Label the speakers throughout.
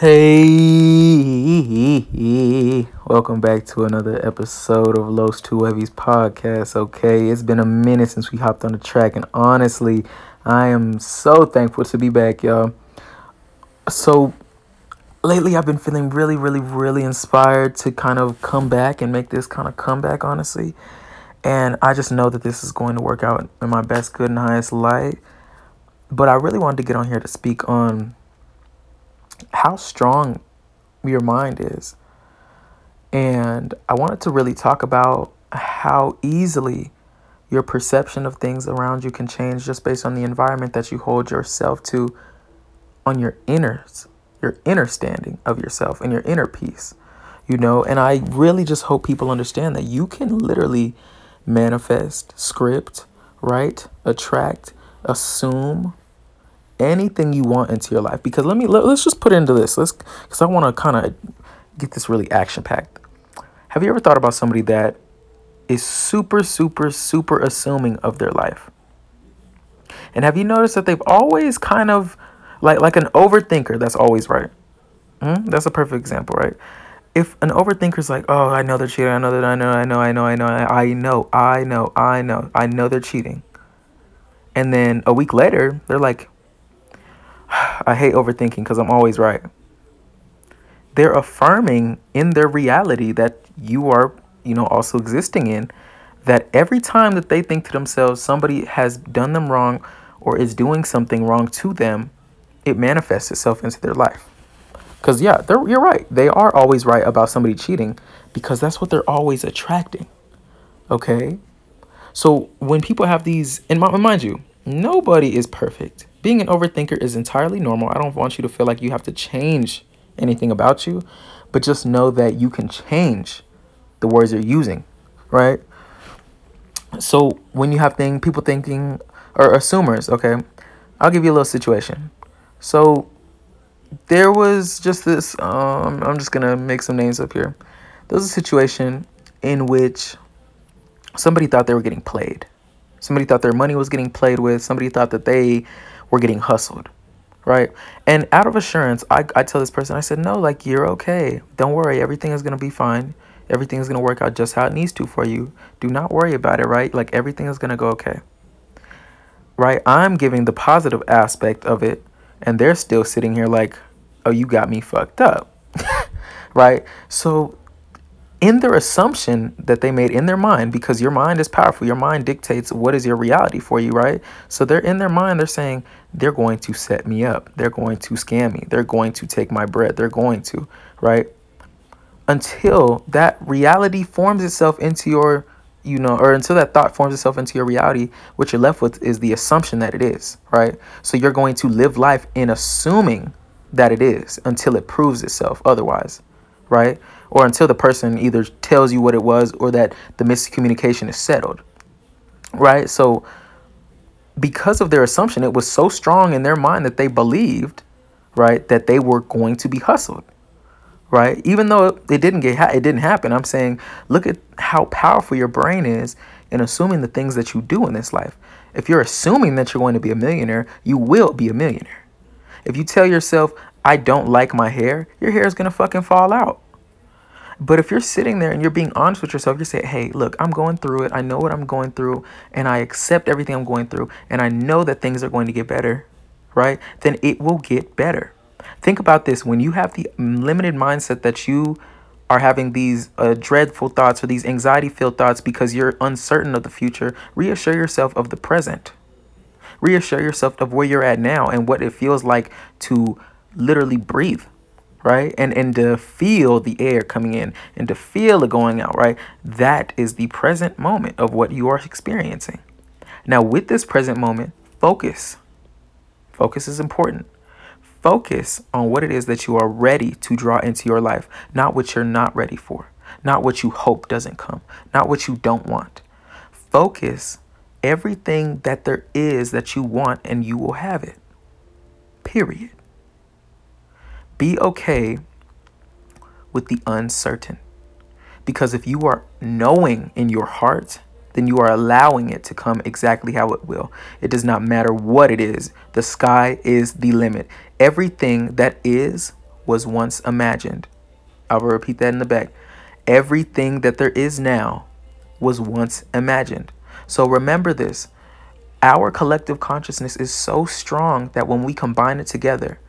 Speaker 1: Hey, welcome back to another episode of Los Two Heavies podcast. Okay, it's been a minute since we hopped on the track, and honestly, I am so thankful to be back, y'all. So, lately, I've been feeling really, really, really inspired to kind of come back and make this kind of comeback, honestly. And I just know that this is going to work out in my best, good, and highest light. But I really wanted to get on here to speak on how strong your mind is. And I wanted to really talk about how easily your perception of things around you can change just based on the environment that you hold yourself to on your inners, your inner standing of yourself and your inner peace. You know, and I really just hope people understand that you can literally manifest, script, write, attract, assume, anything you want into your life. Because let me let, us just put into this. Let's because I want to kind of get this really action packed. Have you ever thought about somebody that is super, super, super assuming of their life? And have you noticed that they've always kind of like like an overthinker that's always right? Mm? That's a perfect example, right? If an overthinker's like, oh, I know they're cheating, I know that I know, I know, I know, I know, I know, I know, I know, I know they're cheating. And then a week later, they're like, I hate overthinking because I'm always right. They're affirming in their reality that you are, you know, also existing in that every time that they think to themselves somebody has done them wrong or is doing something wrong to them, it manifests itself into their life. Because, yeah, you're right. They are always right about somebody cheating because that's what they're always attracting. Okay? So when people have these, and mind you, nobody is perfect being an overthinker is entirely normal. I don't want you to feel like you have to change anything about you, but just know that you can change the words you're using, right? So when you have thing people thinking or assumers, okay, I'll give you a little situation. So there was just this um I'm just gonna make some names up here. There was a situation in which somebody thought they were getting played. Somebody thought their money was getting played with. Somebody thought that they we're getting hustled right? And out of assurance I, I tell this person i said no like you're okay. Don't worry. Everything is going to be fine. Everything is going to work out just how it needs to for you. Do not worry about it right? Like everything is going to go okay. Right? I'm giving the positive aspect of it and they're still sitting here like oh you got me fucked up. Right? So in their assumption that they made in their mind because your mind is powerful your mind dictates what is your reality for you right? So they're in their mind they're saying they're going to set me up. They're going to scam me. They're going to take my bread. They're going to right? Until that reality forms itself into your you know or until that thought forms itself into your reality what you're left with is the assumption that it is right? So you're going to live life in assuming that it is until it proves itself otherwise right or until the person either tells you what it was or that the miscommunication is settled. Right? So, because of their assumption, it was so strong in their mind that they believed, right, that they were going to be hustled. Right? Even though it didn't get ha- it didn't happen, I'm saying look at how powerful your brain is in assuming the things that you do in this life. If you're assuming that you're going to be a millionaire, you will be a millionaire. If you tell yourself, I don't like my hair, your hair is going to fucking fall out. But if you're sitting there and you're being honest with yourself, you say, hey, look, I'm going through it. I know what I'm going through, and I accept everything I'm going through, and I know that things are going to get better, right? Then it will get better. Think about this when you have the limited mindset that you are having these uh, dreadful thoughts or these anxiety filled thoughts because you're uncertain of the future, reassure yourself of the present. Reassure yourself of where you're at now and what it feels like to literally breathe right? And and to feel the air coming in and to feel it going out, right? That is the present moment of what you are experiencing. Now, with this present moment, focus. Focus is important. Focus on what it is that you are ready to draw into your life, not what you're not ready for, not what you hope doesn't come, not what you don't want. Focus everything that there is that you want and you will have it. Period. Be okay with the uncertain. Because if you are knowing in your heart, then you are allowing it to come exactly how it will. It does not matter what it is, the sky is the limit. Everything that is was once imagined. I will repeat that in the back. Everything that there is now was once imagined. So remember this. Our collective consciousness is so strong that when we combine it together,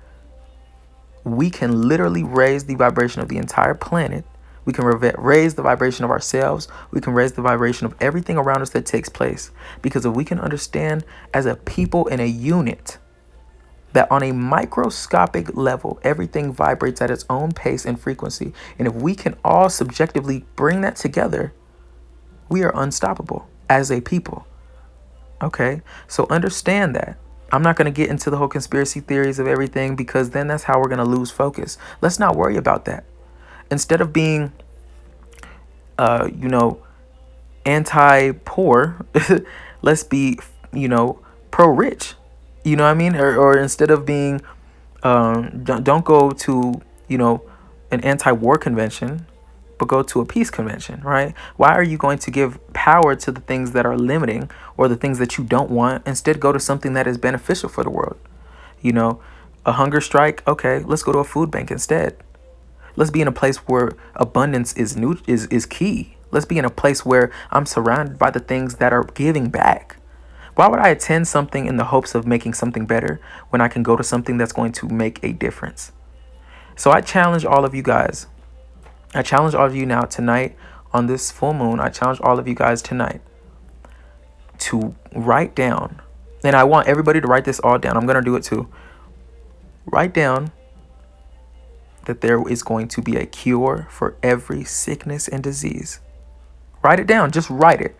Speaker 1: we can literally raise the vibration of the entire planet. We can raise the vibration of ourselves. We can raise the vibration of everything around us that takes place. Because if we can understand as a people in a unit that on a microscopic level, everything vibrates at its own pace and frequency, and if we can all subjectively bring that together, we are unstoppable as a people. Okay, so understand that. I'm not going to get into the whole conspiracy theories of everything because then that's how we're going to lose focus. Let's not worry about that. Instead of being, uh, you know, anti poor, let's be, you know, pro rich. You know what I mean? Or, or instead of being, um, don't, don't go to, you know, an anti war convention but go to a peace convention, right? Why are you going to give power to the things that are limiting or the things that you don't want? Instead, go to something that is beneficial for the world. You know, a hunger strike, okay, let's go to a food bank instead. Let's be in a place where abundance is new is is key. Let's be in a place where I'm surrounded by the things that are giving back. Why would I attend something in the hopes of making something better when I can go to something that's going to make a difference? So I challenge all of you guys I challenge all of you now tonight on this full moon. I challenge all of you guys tonight to write down, and I want everybody to write this all down. I'm going to do it too. Write down that there is going to be a cure for every sickness and disease. Write it down. Just write it.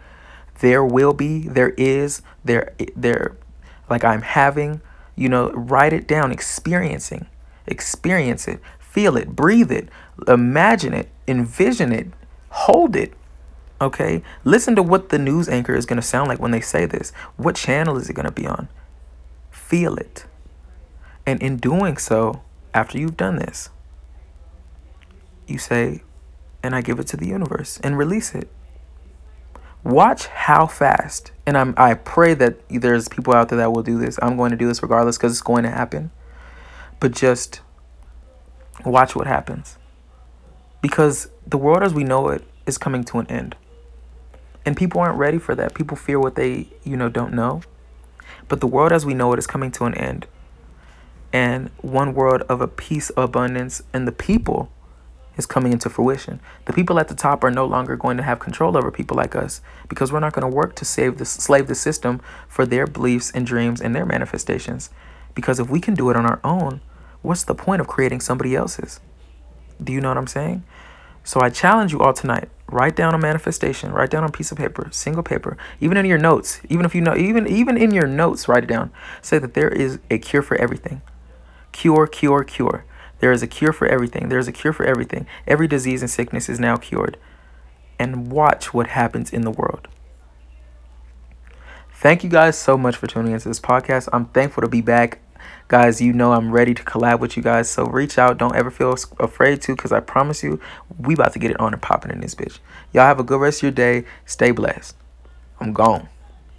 Speaker 1: There will be, there is, there, there, like I'm having, you know, write it down, experiencing, experience it, feel it, breathe it, imagine it, envision it, hold it. Okay? Listen to what the news anchor is going to sound like when they say this. What channel is it going to be on? Feel it. And in doing so, after you've done this, you say, and I give it to the universe and release it. Watch how fast, and I'm I pray that there's people out there that will do this. I'm going to do this regardless because it's going to happen. But just watch what happens because the world as we know it is coming to an end. And people aren't ready for that. People fear what they, you know, don't know. But the world as we know it is coming to an end. And one world of a peace, of abundance, and the people is coming into fruition. The people at the top are no longer going to have control over people like us because we're not going to work to save the slave the system for their beliefs and dreams and their manifestations. Because if we can do it on our own, what's the point of creating somebody else's? Do you know what I'm saying? So I challenge you all tonight. Write down a manifestation. Write down on a piece of paper, single paper, even in your notes. Even if you know, even even in your notes, write it down. Say that there is a cure for everything. Cure, cure, cure. There is a cure for everything. There is a cure for everything. Every disease and sickness is now cured. And watch what happens in the world. Thank you guys so much for tuning into this podcast. I'm thankful to be back guys, you know I'm ready to collab with you guys. So reach out. Don't ever feel afraid to because I promise you, we about to get it on and popping in this bitch. Y'all have a good rest of your day. Stay blessed. I'm gone.